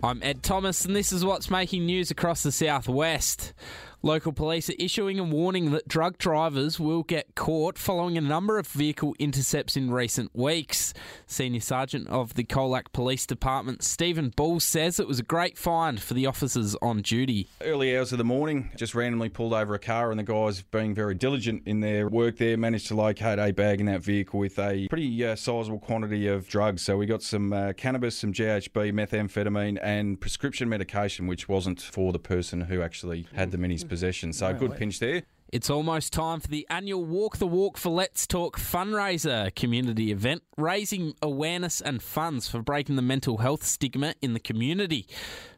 I'm Ed Thomas, and this is what's making news across the southwest. Local police are issuing a warning that drug drivers will get caught following a number of vehicle intercepts in recent weeks. Senior Sergeant of the Colac Police Department, Stephen Bull, says it was a great find for the officers on duty. Early hours of the morning, just randomly pulled over a car, and the guys, being very diligent in their work there, managed to locate a bag in that vehicle with a pretty uh, sizable quantity of drugs. So we got some uh, cannabis, some GHB, methamphetamine, and prescription medication, which wasn't for the person who actually had them in his possession. So good pinch there. It's almost time for the annual Walk the Walk for Let's Talk fundraiser community event, raising awareness and funds for breaking the mental health stigma in the community.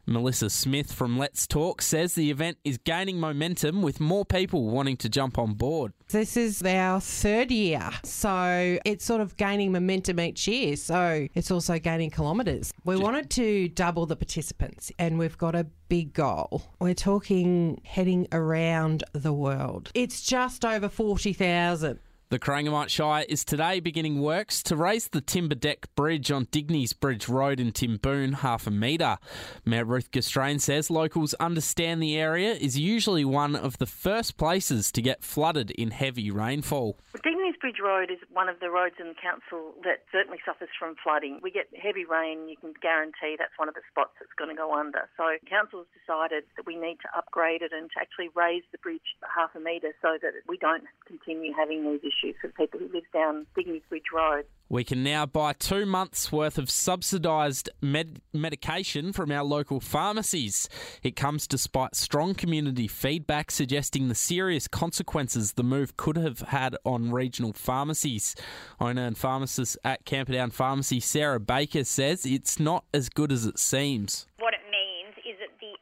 Melissa Smith from Let's Talk says the event is gaining momentum with more people wanting to jump on board. This is our third year, so it's sort of gaining momentum each year. So it's also gaining kilometres. We wanted to double the participants, and we've got a big goal. We're talking heading around the world. It's just over 40,000. The Corangamite Shire is today beginning works to raise the timber deck bridge on Digny's Bridge Road in Timboon half a metre. Mayor Ruth Gstrein says locals understand the area is usually one of the first places to get flooded in heavy rainfall. Digny's Bridge Road is one of the roads in the council that certainly suffers from flooding. We get heavy rain, you can guarantee that's one of the spots that's going to go under. So council has decided that we need to upgrade it and to actually raise the bridge half a metre so that we don't continue having these issues for people who live down Bridge Road. We can now buy two months' worth of subsidised med- medication from our local pharmacies. It comes despite strong community feedback suggesting the serious consequences the move could have had on regional pharmacies. Owner and pharmacist at Camperdown Pharmacy, Sarah Baker, says it's not as good as it seems. What it means is that the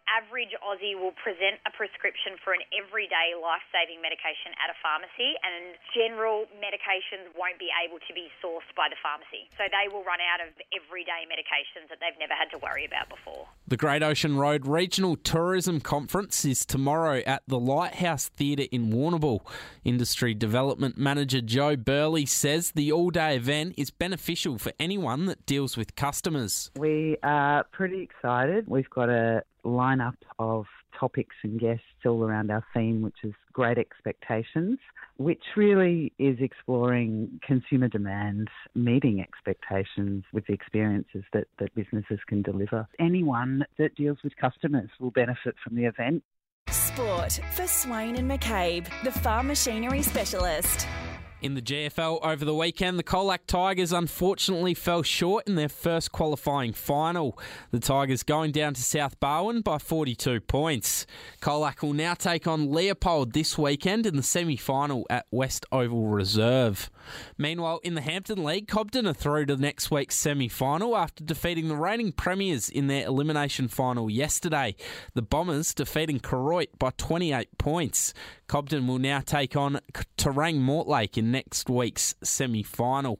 average Aussie will present a prescription for an everyday life saving medication at a pharmacy, and general medications won't be able to be sourced by the pharmacy. So they will run out of everyday medications that they've never had to worry about before. The Great Ocean Road Regional Tourism Conference is tomorrow at the Lighthouse Theatre in Warrnambool. Industry Development Manager Joe Burley says the all day event is beneficial for anyone that deals with customers. We are pretty excited. We've got a lineup of topics and guests all around our theme, which is Great Expectations, which really is exploring consumer demand, meeting expectations with the experiences that, that businesses can deliver. Anyone that deals with customers will benefit from the event. Sport for Swain and McCabe, the farm machinery specialist. In the GFL over the weekend, the Colac Tigers unfortunately fell short in their first qualifying final. The Tigers going down to South Barwon by 42 points. Colac will now take on Leopold this weekend in the semi final at West Oval Reserve. Meanwhile, in the Hampden League, Cobden are through to next week's semi final after defeating the reigning premiers in their elimination final yesterday. The Bombers defeating Koroit by 28 points. Cobden will now take on Terang Mortlake in next week's semi final.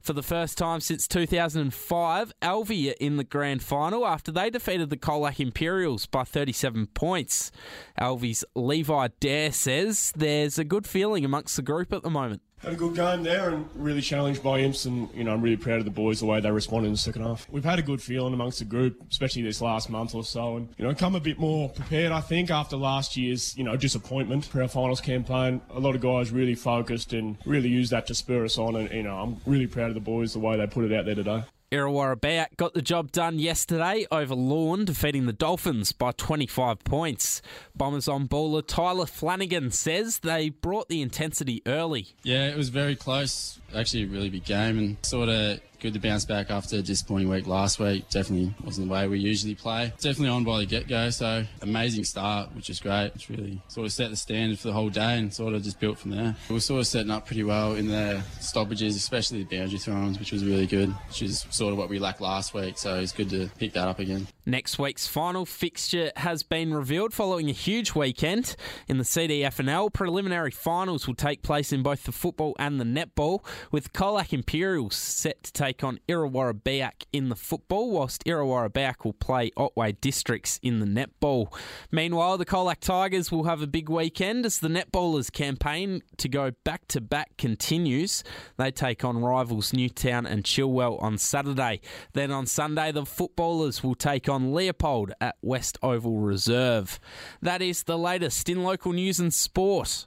For the first time since 2005, Alvie are in the grand final after they defeated the Colac Imperials by 37 points. Alvie's Levi Dare says there's a good feeling amongst the group at the moment. Had a good game there and really challenged by Imps and, you know, I'm really proud of the boys the way they responded in the second half. We've had a good feeling amongst the group, especially this last month or so and, you know, come a bit more prepared, I think, after last year's, you know, disappointment for our finals campaign. A lot of guys really focused and really used that to spur us on and, you know, I'm really proud of the boys the way they put it out there today. Irrewarra Beeac got the job done yesterday over Lorne, defeating the Dolphins by 25 points. Bombers on baller Tyler Flanagan says they brought the intensity early. Yeah, it was very close. Actually, a really big game and sort of good to bounce back after a disappointing week last week. Definitely wasn't the way we usually play. Definitely on by the get go, so amazing start, which is great. It's really sort of set the standard for the whole day and sort of just built from there. We were sort of setting up pretty well in the stoppages, especially the boundary throws, which was really good, which is sort of what we lacked last week, so it's good to pick that up again. Next week's final fixture has been revealed following a huge weekend. In the CDFNL, preliminary finals will take place in both the football and the netball, with Colac Imperials set to take take on Irrewarra Beeac in the football, whilst Irrewarra Beeac will play Otway Districts in the netball. Meanwhile, the Colac Tigers will have a big weekend as the netballers campaign to go back to back continues. They take on rivals Newtown and Chilwell on Saturday. Then on Sunday, the footballers will take on Leopold at West Oval Reserve. That is the latest in local news and sport.